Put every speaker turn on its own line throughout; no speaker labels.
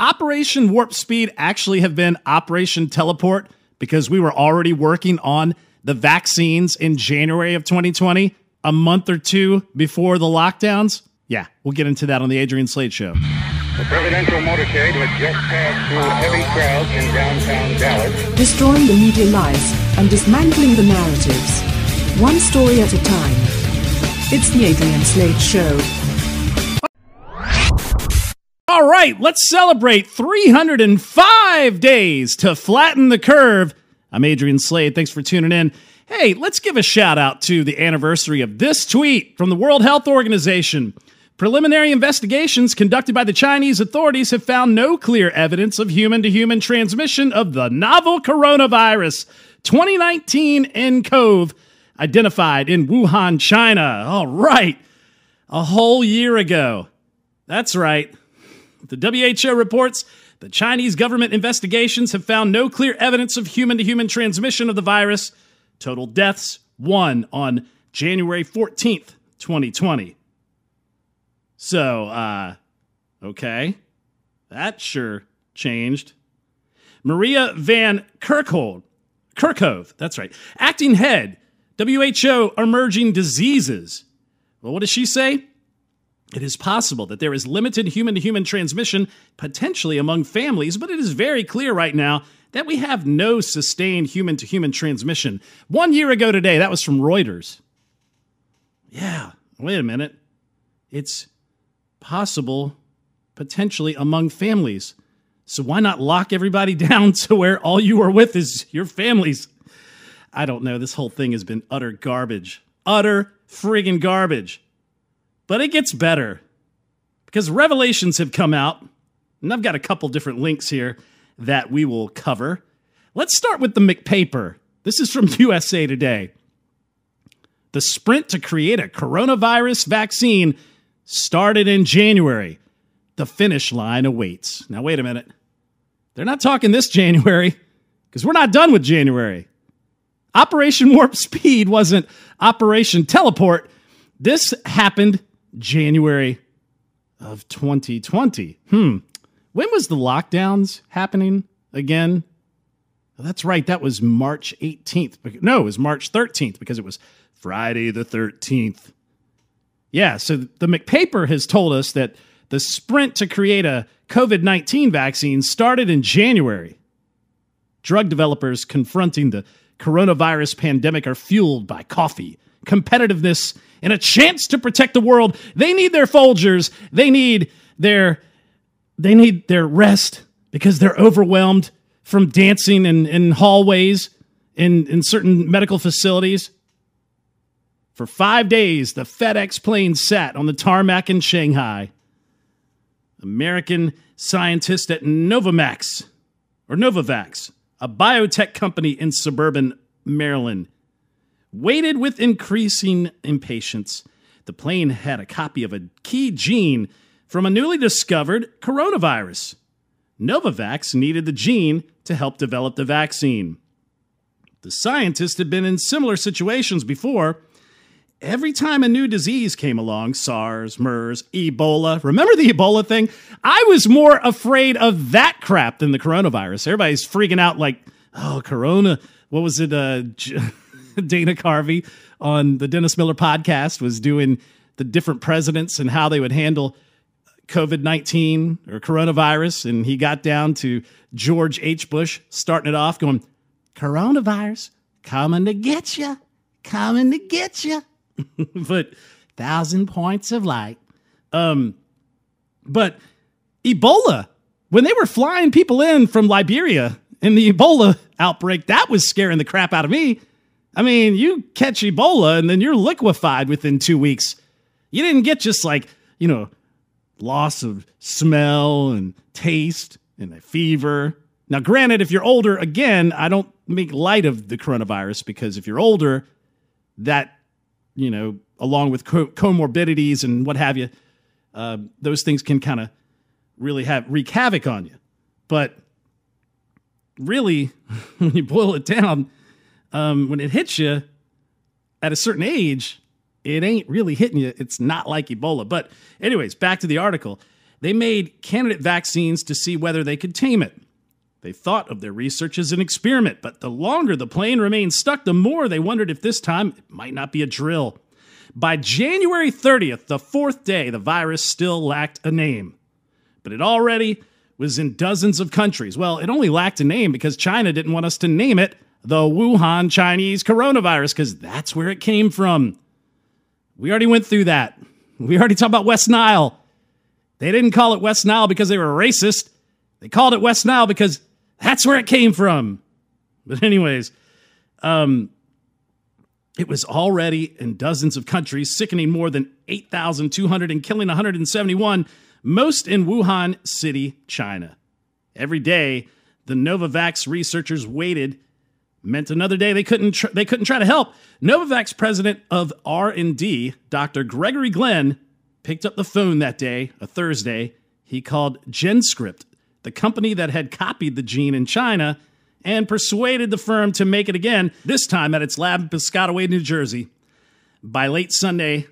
Operation Warp Speed actually have been Operation Teleport because we were already working on the vaccines in January of 2020, a month or two before the lockdowns? Yeah, we'll get into that on the Adrian Slade Show.
The presidential motorcade had just passed through heavy crowds in downtown Dallas.
destroying the media lies and dismantling the narratives. One story at a time. It's the Adrian Slade Show.
All right, let's celebrate 305 days to flatten the curve. I'm Adrian Slade. Thanks for tuning in. Hey, let's give a shout out to the anniversary of this tweet from the World Health Organization. Preliminary investigations conducted by the Chinese authorities have found no clear evidence of human to human transmission of the novel coronavirus 2019 nCoV identified in Wuhan, China. All right, a whole year ago. That's right. The WHO reports the Chinese government investigations have found no clear evidence of human to human transmission of the virus. Total deaths, one on January 14th, 2020. So, uh, okay. That sure changed. Maria Van Kerkhove, Kerkhove, that's right, acting head, WHO Emerging Diseases. Well, what does she say? It is possible that there is limited human to human transmission, potentially among families, but it is very clear right now that we have no sustained human to human transmission. One year ago today, that was from Reuters. Yeah, wait a minute. It's possible, potentially among families. So why not lock everybody down to where all you are with is your families? I don't know. This whole thing has been utter garbage. Utter friggin' garbage. But it gets better because revelations have come out, and I've got a couple different links here that we will cover. Let's start with the McPaper. This is from USA Today. The sprint to create a coronavirus vaccine started in January. The finish line awaits. Now, wait a minute. They're not talking this January because we're not done with January. Operation Warp Speed wasn't Operation Teleport. This happened January of 2020. Hmm. When was the lockdowns happening again? Oh, that's right. That was March 18th. No, it was March 13th because it was Friday the 13th. Yeah, so the McPaper has told us that the sprint to create a COVID 19 vaccine started in January. Drug developers confronting the coronavirus pandemic are fueled by coffee, competitiveness, and a chance to protect the world. They need their Folgers. They need their they need their rest because they're overwhelmed from dancing in, in hallways in, in certain medical facilities. For five days, the FedEx plane sat on the tarmac in Shanghai. American scientist at Novavax, or Novavax, a biotech company in suburban Maryland, waited with increasing impatience. The plane had a copy of a key gene from a newly discovered coronavirus. Novavax needed the gene to help develop the vaccine. The scientists had been in similar situations before. Every time a new disease came along SARS, MERS, Ebola remember the Ebola thing? I was more afraid of that crap than the coronavirus. Everybody's freaking out like, oh, Corona. What was it? Uh, Dana Carvey on the Dennis Miller podcast was doing the different presidents and how they would handle COVID 19 or coronavirus. And he got down to George H. Bush starting it off going, Coronavirus coming to get you, coming to get you. but thousand points of light. Um, but Ebola, when they were flying people in from Liberia in the Ebola outbreak, that was scaring the crap out of me. I mean, you catch Ebola and then you're liquefied within two weeks. You didn't get just like, you know, loss of smell and taste and a fever. Now, granted, if you're older, again, I don't make light of the coronavirus because if you're older, that, you know, along with co- comorbidities and what have you, uh, those things can kind of really have wreak havoc on you. But really, when you boil it down, um, when it hits you at a certain age, it ain't really hitting you. It's not like Ebola. But, anyways, back to the article. they made candidate vaccines to see whether they could tame it. They thought of their research as an experiment, but the longer the plane remained stuck, the more they wondered if this time it might not be a drill. By January 30th, the fourth day, the virus still lacked a name. But it already was in dozens of countries. Well, it only lacked a name because China didn't want us to name it the Wuhan Chinese coronavirus because that's where it came from. We already went through that. We already talked about West Nile. They didn't call it West Nile because they were racist. They called it West Nile because that's where it came from. But, anyways, um, it was already in dozens of countries, sickening more than 8,200 and killing 171, most in Wuhan City, China. Every day, the Novavax researchers waited meant another day they couldn't tr- they couldn't try to help. Novavax president of R&D, Dr. Gregory Glenn, picked up the phone that day, a Thursday. He called GenScript, the company that had copied the gene in China, and persuaded the firm to make it again, this time at its lab in Piscataway, New Jersey. By late Sunday,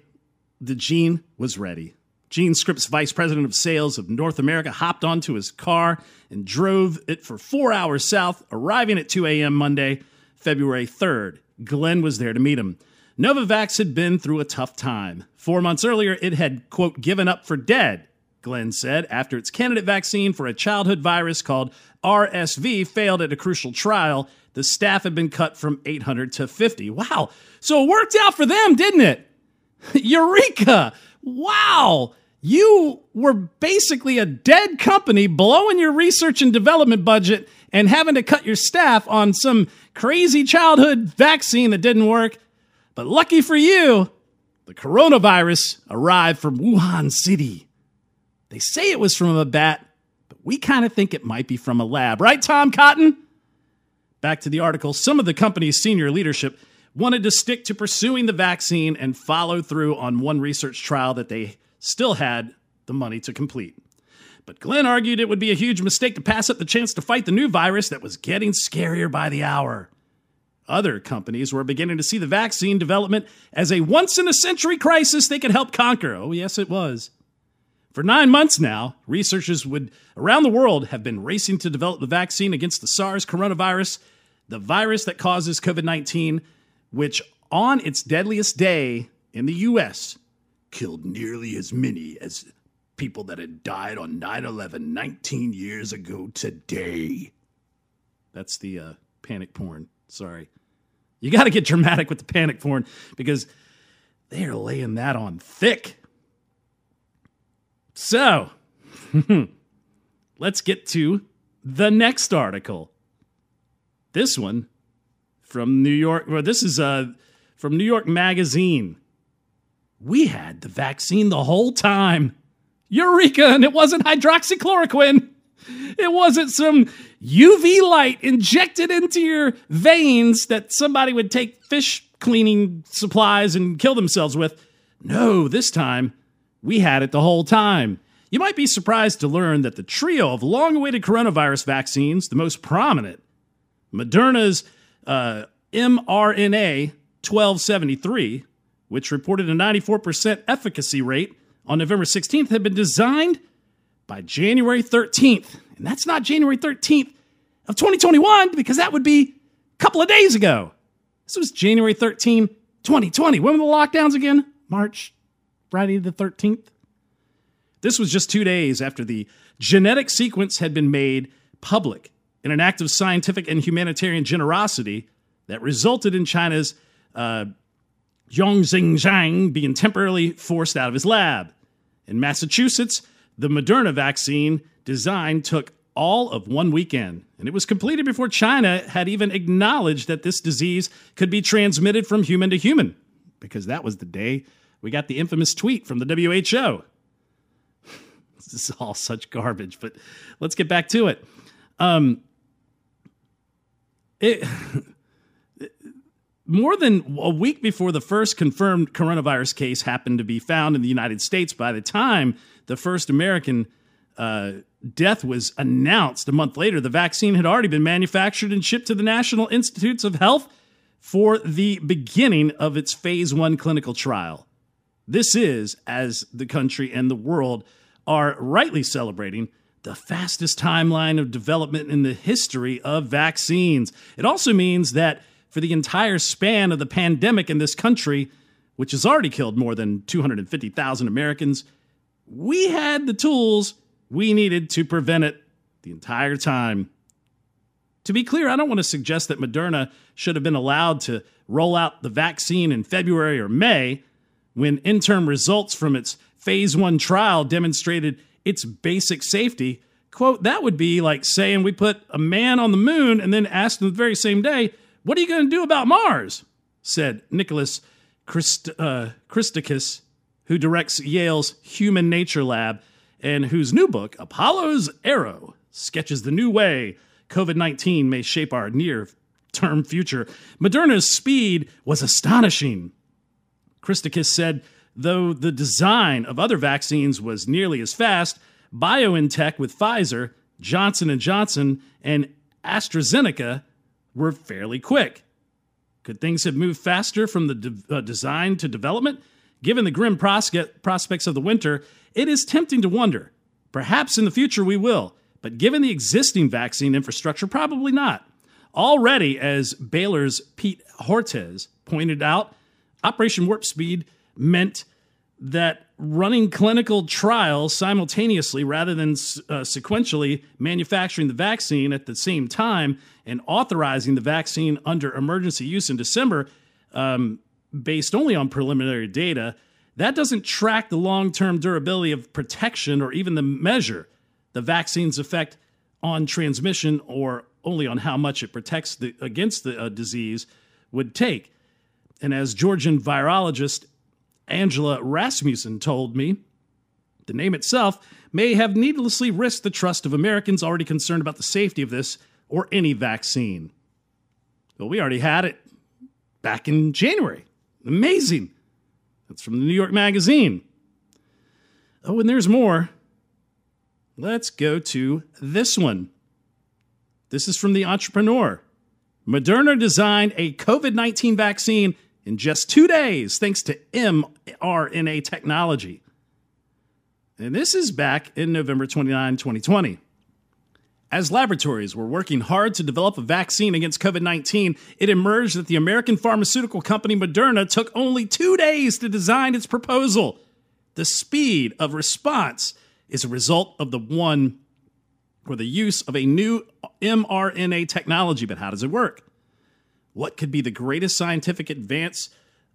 the gene was ready. GenScript's vice president of sales of North America hopped onto his car and drove it for four hours south, arriving at 2 a.m. Monday, February 3rd. Glenn was there to meet him. Novavax had been through a tough time. Four months earlier, it had, quote, given up for dead, Glenn said, after its candidate vaccine for a childhood virus called RSV failed at a crucial trial. The staff had been cut from 800 to 50. Wow. So it worked out for them, didn't it? Eureka! Wow. You were basically a dead company blowing your research and development budget and having to cut your staff on some crazy childhood vaccine that didn't work. But lucky for you, the coronavirus arrived from Wuhan City. They say it was from a bat, but we kind of think it might be from a lab, right, Tom Cotton? Back to the article. Some of the company's senior leadership wanted to stick to pursuing the vaccine and follow through on one research trial that they still had the money to complete. But Glenn argued it would be a huge mistake to pass up the chance to fight the new virus that was getting scarier by the hour. Other companies were beginning to see the vaccine development as a once in a century crisis they could help conquer. Oh, yes, it was. For nine months now, researchers would around the world have been racing to develop the vaccine against the SARS coronavirus, the virus that causes COVID 19, which on its deadliest day in the US killed nearly as many as people that had died on 9 11 19 years ago today. That's the uh, panic porn. Sorry. You got to get dramatic with the panic porn because they are laying that on thick. So, let's get to the next article. This one from New York, well, this is uh, from New York Magazine. We had the vaccine the whole time. Eureka! And it wasn't hydroxychloroquine. It wasn't some UV light injected into your veins that somebody would take fish cleaning supplies and kill themselves with. No, this time we had it the whole time. You might be surprised to learn that the trio of long awaited coronavirus vaccines, the most prominent, Moderna's uh, mRNA 1273, which reported a 94% efficacy rate on November 16th, had been designed by January 13th. And that's not January 13th of 2021 because that would be a couple of days ago. This was January 13, 2020. When were the lockdowns again? March, Friday the 13th? This was just two days after the genetic sequence had been made public in an act of scientific and humanitarian generosity that resulted in China's uh, Yong Zhang being temporarily forced out of his lab. In Massachusetts, the Moderna vaccine design took all of one weekend, and it was completed before China had even acknowledged that this disease could be transmitted from human to human, because that was the day we got the infamous tweet from the WHO. this is all such garbage, but let's get back to it. Um, it more than a week before the first confirmed coronavirus case happened to be found in the United States, by the time the first American uh, death was announced a month later, the vaccine had already been manufactured and shipped to the National Institutes of Health for the beginning of its phase one clinical trial. This is, as the country and the world are rightly celebrating the fastest timeline of development in the history of vaccines. It also means that for the entire span of the pandemic in this country, which has already killed more than 250,000 Americans, we had the tools we needed to prevent it the entire time. To be clear, I don't want to suggest that Moderna should have been allowed to roll out the vaccine in February or May when interim results from its phase one trial demonstrated its basic safety. Quote, that would be like saying we put a man on the moon and then asked him the very same day, What are you going to do about Mars? said Nicholas Christ, uh, Christakis, who directs Yale's Human Nature Lab and whose new book, Apollo's Arrow, sketches the new way COVID 19 may shape our near term future. Moderna's speed was astonishing. Christakis said, though the design of other vaccines was nearly as fast, BioNTech with Pfizer, Johnson & Johnson, and AstraZeneca were fairly quick. Could things have moved faster from the de- uh, design to development? Given the grim prospects of the winter, it is tempting to wonder. Perhaps in the future we will, but given the existing vaccine infrastructure, probably not. Already, as Baylor's Pete Hotez pointed out, Operation Warp Speed meant that running clinical trials simultaneously rather than uh, sequentially manufacturing the vaccine at the same time and authorizing the vaccine under emergency use in December, um, based only on preliminary data, that doesn't track the long term durability of protection or even the measure the vaccine's effect on transmission or only on how much it protects the, against the uh, disease would take. And as Georgian virologist Angela Rasmussen told me, the name itself may have needlessly risked the trust of Americans already concerned about the safety of this or any vaccine. Well, we already had it back in January. Amazing. That's from the New York Magazine. Oh, and there's more. Let's go to this one. This is from The Entrepreneur. Moderna designed a COVID 19 vaccine in just two days thanks to mRNA technology. And this is back in November 29, 2020. As laboratories were working hard to develop a vaccine against COVID 19, it emerged that the American pharmaceutical company Moderna took only two days to design its proposal. The speed of response is a result of the one or the use of a new mRNA technology. But how does it work? What could be the greatest scientific advance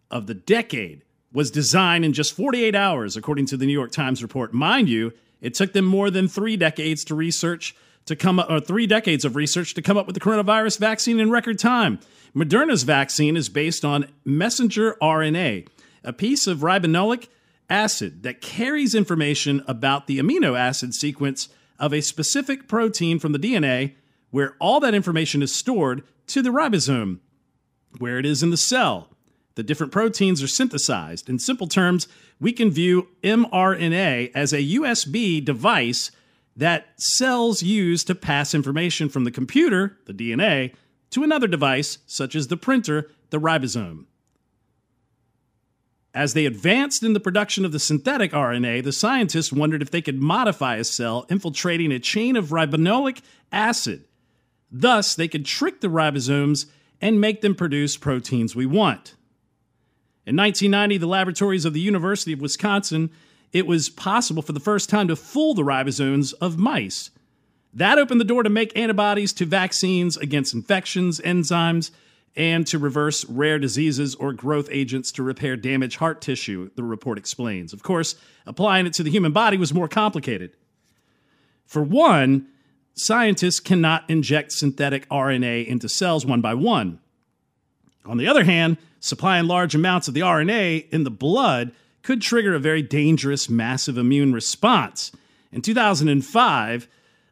of the decade was designed in just 48 hours, according to the New York Times report. Mind you, it took them more than three decades to research to come up, or three decades of research to come up with the coronavirus vaccine in record time. Moderna's vaccine is based on messenger RNA, a piece of ribonucleic acid that carries information about the amino acid sequence of a specific protein from the DNA, where all that information is stored to the ribosome where it is in the cell. The different proteins are synthesized. In simple terms, we can view mRNA as a USB device that cells use to pass information from the computer, the DNA, to another device, such as the printer, the ribosome. As they advanced in the production of the synthetic RNA, the scientists wondered if they could modify a cell infiltrating a chain of ribonucleic acid. Thus, they could trick the ribosomes and make them produce proteins we want. In 1990, the laboratories of the University of Wisconsin, it was possible for the first time to fool the ribosomes of mice. That opened the door to make antibodies to vaccines against infections, enzymes, and to reverse rare diseases or growth agents to repair damaged heart tissue, the report explains. Of course, applying it to the human body was more complicated. For one, scientists cannot inject synthetic RNA into cells one by one. On the other hand, supplying large amounts of the RNA in the blood could trigger a very dangerous massive immune response. In 2005,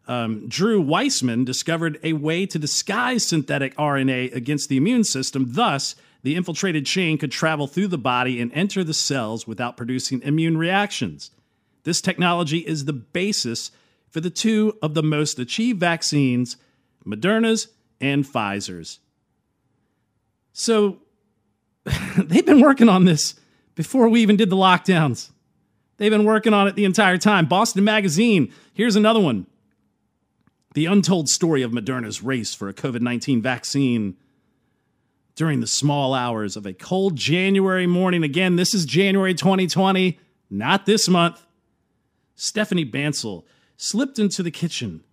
um, Drew Weissman discovered a way to disguise synthetic RNA against the immune system. Thus, the infiltrated chain could travel through the body and enter the cells without producing immune reactions. This technology is the basis for the two of the most achieved vaccines, Moderna's and Pfizer's. So they've been working on this before we even did the lockdowns. They've been working on it the entire time. Boston Magazine, here's another one. The untold story of Moderna's race for a COVID 19 vaccine during the small hours of a cold January morning. Again, this is January 2020, not this month. Stéphane Bancel slipped into the kitchen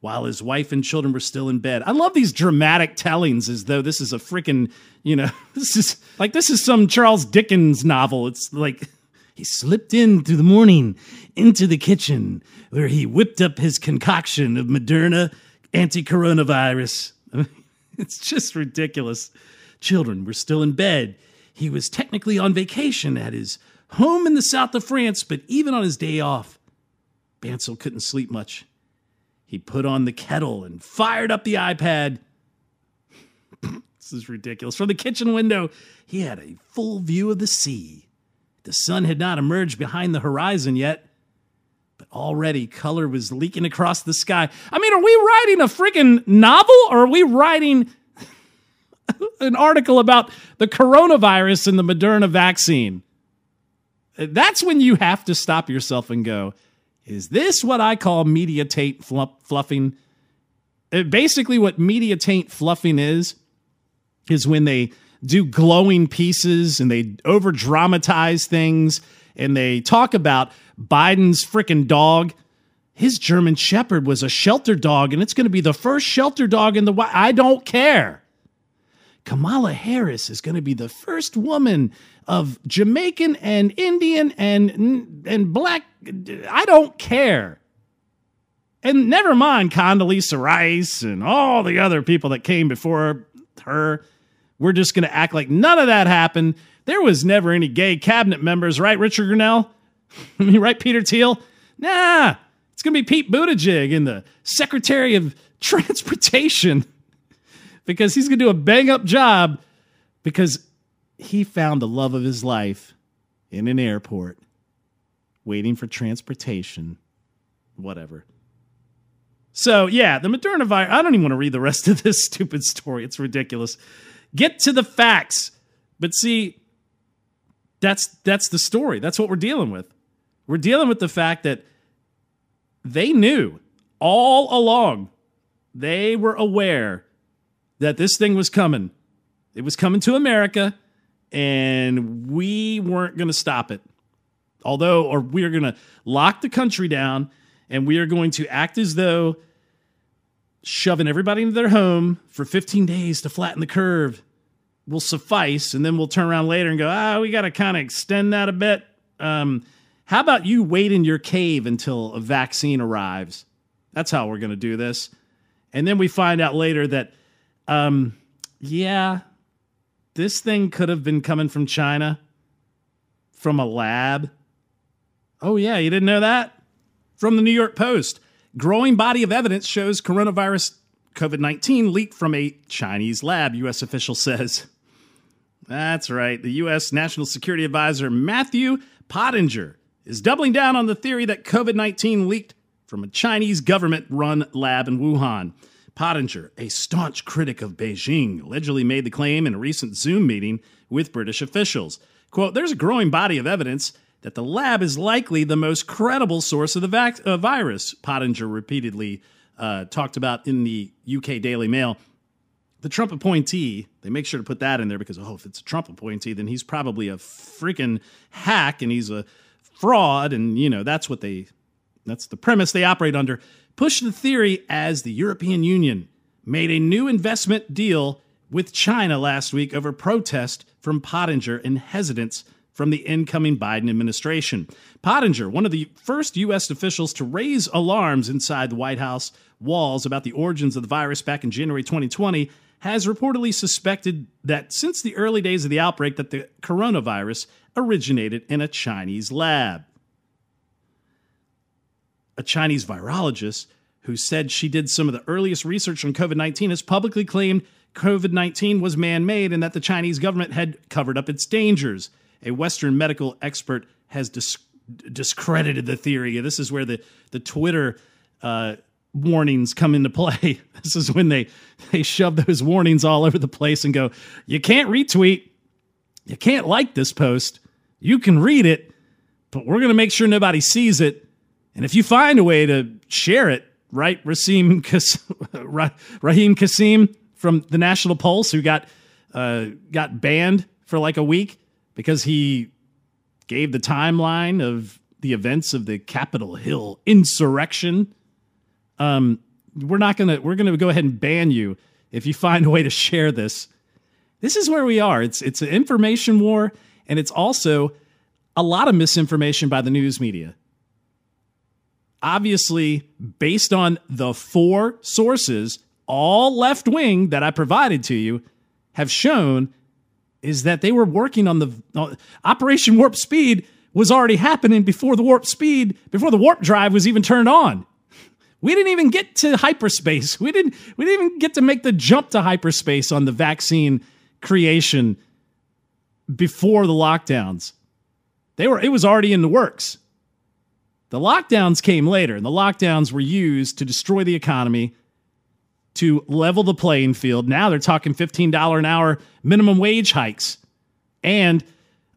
while his wife and children were still in bed. I love these dramatic tellings as though this is a freaking, you know, this is like this is some Charles Dickens novel. It's like he slipped in through the morning into the kitchen where he whipped up his concoction of Moderna anti coronavirus. it's just ridiculous. Children were still in bed. He was technically on vacation at his home in the south of France, but even on his day off, Bancel couldn't sleep much. He put on the kettle and fired up the iPad. this is ridiculous. From the kitchen window, he had a full view of the sea. The sun had not emerged behind the horizon yet, but already color was leaking across the sky. I mean, are we writing a freaking novel or are we writing an article about the coronavirus and the Moderna vaccine? That's when you have to stop yourself and go, is this what I call media taint fluffing? Uh, basically, what media taint fluffing is, is when they do glowing pieces and they over dramatize things and they talk about Biden's freaking dog. His German Shepherd was a shelter dog, and it's going to be the first shelter dog in the. I don't care. Kamala Harris is going to be the first woman of Jamaican and Indian and and black. I don't care. And never mind Condoleezza Rice and all the other people that came before her. We're just going to act like none of that happened. There was never any gay cabinet members, right, Richard Grenell? I mean, right, Peter Thiel? Nah, it's going to be Pete Buttigieg and the Secretary of Transportation because he's going to do a bang up job because he found the love of his life in an airport waiting for transportation, whatever. So, yeah, the Moderna virus, I don't even want to read the rest of this stupid story. It's ridiculous. Get to the facts. But see, that's that's the story. That's what we're dealing with. We're dealing with the fact that they knew all along. They were aware that this thing was coming. It was coming to America, and we weren't going to stop it. Although, or we are going to lock the country down, and we are going to act as though shoving everybody into their home for 15 days to flatten the curve will suffice. And then we'll turn around later and go, ah, we got to kind of extend that a bit. Um, how about you wait in your cave until a vaccine arrives? That's how we're going to do this. And then we find out later that um, yeah, this thing could have been coming from China, from a lab. Oh, yeah, you didn't know that? From the New York Post. Growing body of evidence shows coronavirus COVID 19 leaked from a Chinese lab, U.S. official says. That's right. The U.S. National Security Advisor Matthew Pottinger is doubling down on the theory that COVID 19 leaked from a Chinese government run lab in Wuhan. Pottinger, a staunch critic of Beijing, allegedly made the claim in a recent Zoom meeting with British officials. Quote, there's a growing body of evidence that the lab is likely the most credible source of the vac- uh, virus, Pottinger repeatedly uh, talked about in the UK Daily Mail. The Trump appointee, they make sure to put that in there because, oh, if it's a Trump appointee, then he's probably a freaking hack and he's a fraud. And, you know, that's what they, that's the premise they operate under pushed the theory as the European Union made a new investment deal with China last week over protest from Pottinger and hesitance from the incoming Biden administration. Pottinger, one of the first U.S. officials to raise alarms inside the White House walls about the origins of the virus back in January 2020, has reportedly suspected that since the early days of the outbreak that the coronavirus originated in a Chinese lab a Chinese virologist who said she did some of the earliest research on COVID 19, has publicly claimed COVID 19 was man made and that the Chinese government had covered up its dangers. A Western medical expert has dis- discredited the theory. This is where the, the Twitter uh, warnings come into play. this is when they, they shove those warnings all over the place and go, you can't retweet, you can't like this post, you can read it, but we're going to make sure nobody sees it. And if you find a way to share it, right, Raheem Kassam from the National Pulse, who got uh, got banned for like a week because he gave the timeline of the events of the Capitol Hill insurrection. Um, we're not gonna we're gonna go ahead and ban you if you find a way to share this. This is where we are. It's it's an information war, and it's also a lot of misinformation by the news media. Obviously, based on the four sources, all left wing that I provided to you, have shown is that they were working on the uh, Operation Warp Speed was already happening before the warp speed, before the warp drive was even turned on. We didn't even get to hyperspace. We didn't we didn't even get to make the jump to hyperspace on the vaccine creation before the lockdowns. They were it was already in the works. The lockdowns came later, and the lockdowns were used to destroy the economy, to level the playing field. Now they're talking $15 an hour minimum wage hikes. And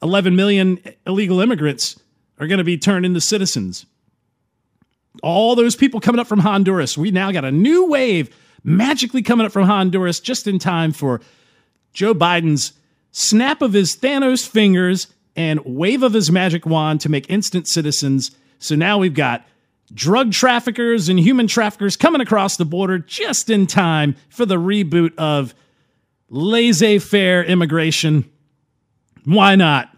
11 million illegal immigrants are going to be turned into citizens. All those people coming up from Honduras. We now got a new wave magically coming up from Honduras just in time for Joe Biden's snap of his Thanos fingers and wave of his magic wand to make instant citizens. So now we've got drug traffickers and human traffickers coming across the border just in time for the reboot of laissez faire immigration. Why not?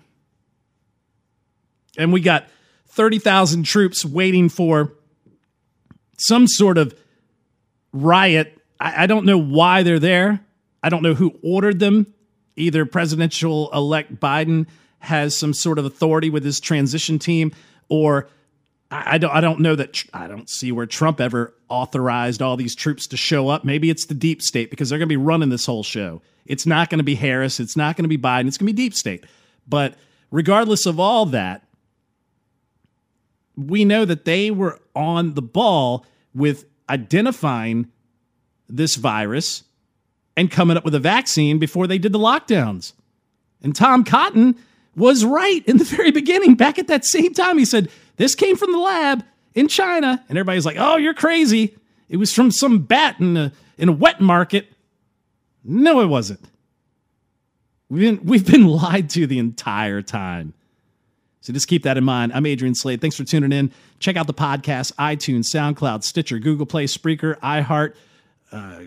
And we got 30,000 troops waiting for some sort of riot. I, I, don't know why they're there. I don't know who ordered them. Either presidential elect Biden has some sort of authority with his transition team, or I, I don't. I don't know that. I don't see where Trump ever authorized all these troops to show up. Maybe it's the deep state because they're going to be running this whole show. It's not going to be Harris. It's not going to be Biden. It's going to be deep state. But regardless of all that, we know that they were on the ball with identifying this virus and coming up with a vaccine before they did the lockdowns. And Tom Cotton was right in the very beginning. Back at that same time, he said, This came from the lab in China. And everybody's like, Oh, you're crazy. It was from some bat in a, in a wet market. No, it wasn't. We've been, we've been lied to the entire time. So just keep that in mind. I'm Adrian Slade. Thanks for tuning in. Check out the podcast, iTunes, SoundCloud, Stitcher, Google Play, Spreaker, iHeart. Uh,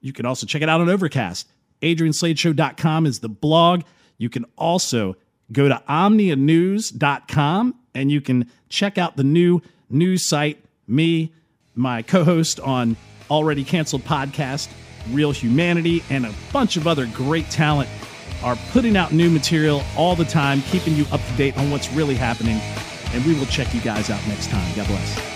you can also check it out on Overcast. AdrianSladeShow.com is the blog. You can also go to omnianews.com and you can check out the new news site, me, my co host on already canceled podcast, Real Humanity, and a bunch of other great talent are putting out new material all the time, keeping you up to date on what's really happening. And we will check you guys out next time. God bless.